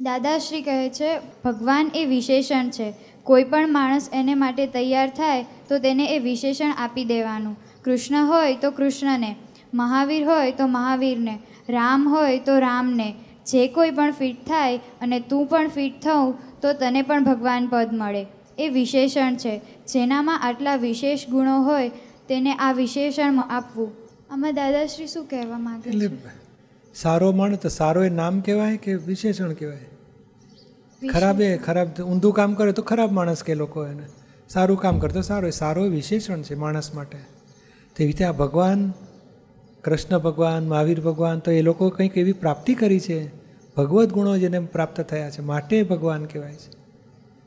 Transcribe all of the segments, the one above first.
દાદાશ્રી કહે છે ભગવાન એ વિશેષણ છે. કોઈ પણ માણસ એને માટે તૈયાર થાય તો તેને એ વિશેષણ આપી દેવાનું. કૃષ્ણ હોય તો કૃષ્ણને મહાવીર હોય તો મહાવીરને રામ હોય તો રામને. જે કોઈ પણ ફિટ થાય અને તું પણ ફિટ થવું તો તને પણ ભગવાન પદ મળે. એ વિશેષણ છે. જેનામાં આટલા વિશેષ ગુણો હોય તેને આ વિશેષણ આપવું. આમાં દાદાશ્રી શું કહેવા માગે છે? સારો માણસ તો સારો એ નામ કહેવાય કે વિશેષણ કહેવાય? ખરાબ એ ખરાબ ઊંધું કામ કરે તો ખરાબ માણસ કે લોકો એને. સારું કામ કરે તો સારો. એ વિશેષણ છે માણસ માટે. તેવી રીતે આ ભગવાન, કૃષ્ણ ભગવાન, મહાવીર ભગવાન તો એ લોકો કંઈક એવી પ્રાપ્તિ કરી છે. ભગવદ્ ગુણો જેને પ્રાપ્ત થયા છે. માટે ભગવાન કહેવાય છે.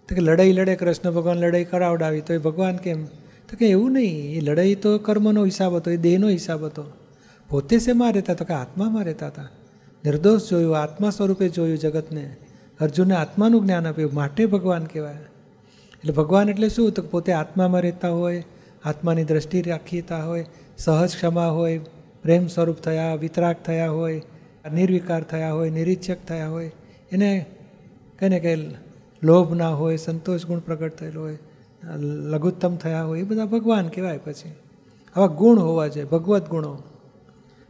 તો કે લડાઈ લડે, કૃષ્ણ ભગવાન લડાઈ કરાવડાવી તો એ ભગવાન કેમ? તો કે એવું નહીં. એ લડાઈ તો કર્મનો હિસાબ હતો, એ દેહનો હિસાબ હતો. પોતે શેમાં રહેતા તો કે આત્મામાં રહેતા હતા? નિર્દોષ જોયું, આત્મા સ્વરૂપે જોયું જગતને. અર્જુનને આત્માનું જ્ઞાન આપ્યું, માટે ભગવાન કહેવાય. એટલે ભગવાન એટલે શું? તો પોતે આત્મામાં રહેતા હોય, આત્માની દ્રષ્ટિ રાખીતા હોય, સહજ ક્ષમા હોય, પ્રેમ સ્વરૂપ થયા, વિતરાગ થયા હોય, નિર્વિકાર થયા હોય, નિરીક્ષક થયા હોય. એને કહીને કે લોભ ના હોય, સંતોષ ગુણ પ્રગટ થયેલો હોય, લઘુત્તમ થયા હોય, એ બધા ભગવાન કહેવાય પછી. આવા ગુણ હોવા જોઈએ ભગવત ગુણો.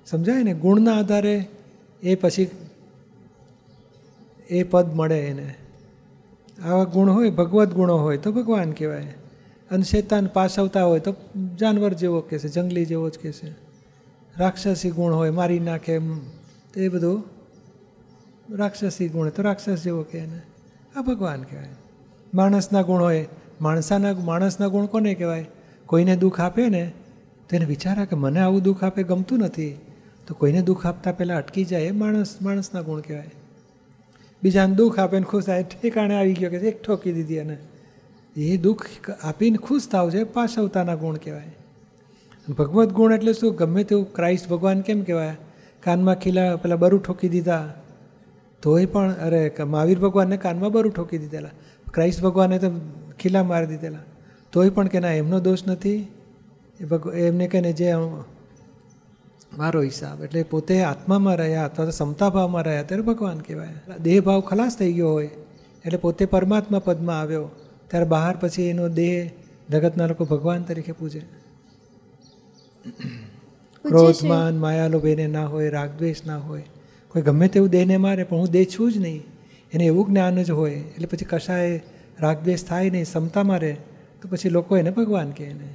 સમજાય ને? ગુણના આધારે એ પછી એ પદ મળે એને. આવા ગુણ હોય, ભગવદ્ ગુણો હોય, તો ભગવાન કહેવાય. અને શેતાન પાસવતા હોય, તો જાનવર જેવો કહેશે, જંગલી જેવો જ કહેશે. રાક્ષસી ગુણ હોય, મારી નાખે તો એ બધું રાક્ષસી ગુણ તો રાક્ષસ જેવો કહે એને. આ ભગવાન કહેવાય. માણસના ગુણ હોય, માણસાના, માણસના ગુણ કોને કહેવાય? કોઈને દુઃખ આપે ને, તો એને વિચારે કે મને આવું દુઃખ આપે, ગમતું નથી. તો કોઈને દુઃખ આપતા પહેલાં અટકી જાય એ માણસ, માણસના ગુણ કહેવાય. બીજાને દુઃખ આપે ને ખુશ થાય, ઠેકાણે આવી ગયો કે એક ઠોકી દીધી એને. એ દુઃખ આપીને ખુશ થાવ છે પાછવતાના ગુણ કહેવાય. ભગવત ગુણ એટલે શું? ગમે તેવું ક્રાઇસ્ટ ભગવાન કેમ કહેવાય? કાનમાં ખીલા, પેલા બરું ઠોકી દીધા. તોય પણ, અરે મહાવીર ભગવાનને કાનમાં બરું ઠોકી દીધેલા. ક્રાઇસ્ટ ભગવાને તો ખીલા મારી દીધેલા. તોય પણ કે ના, એમનો દોષ નથી. એ ભગ, એમને કહીને જે મારો હિસાબ. એટલે પોતે આત્મામાં રહ્યા અથવા તો સમતાભાવમાં રહ્યા ત્યારે ભગવાન કહેવાય. દેહ ભાવ ખલાસ થઈ ગયો હોય એટલે પોતે પરમાત્મા પદમાં આવ્યો ત્યારે બહાર પછી એનો દેહ જગતના લોકો ભગવાન તરીકે પૂજે. ક્રોધમાન માયાલોભ એને ના હોય રાગદ્વેષ ના હોય કોઈ ગમે તેવું દેહને મારે પણ હું દેહ છું જ નહીં. એને એવું જ્ઞાન જ હોય એટલે પછી કશાય રાગદ્વેષ થાય નહીં ક્ષમતા મારે તો પછી લોકો એને ભગવાન કહે એને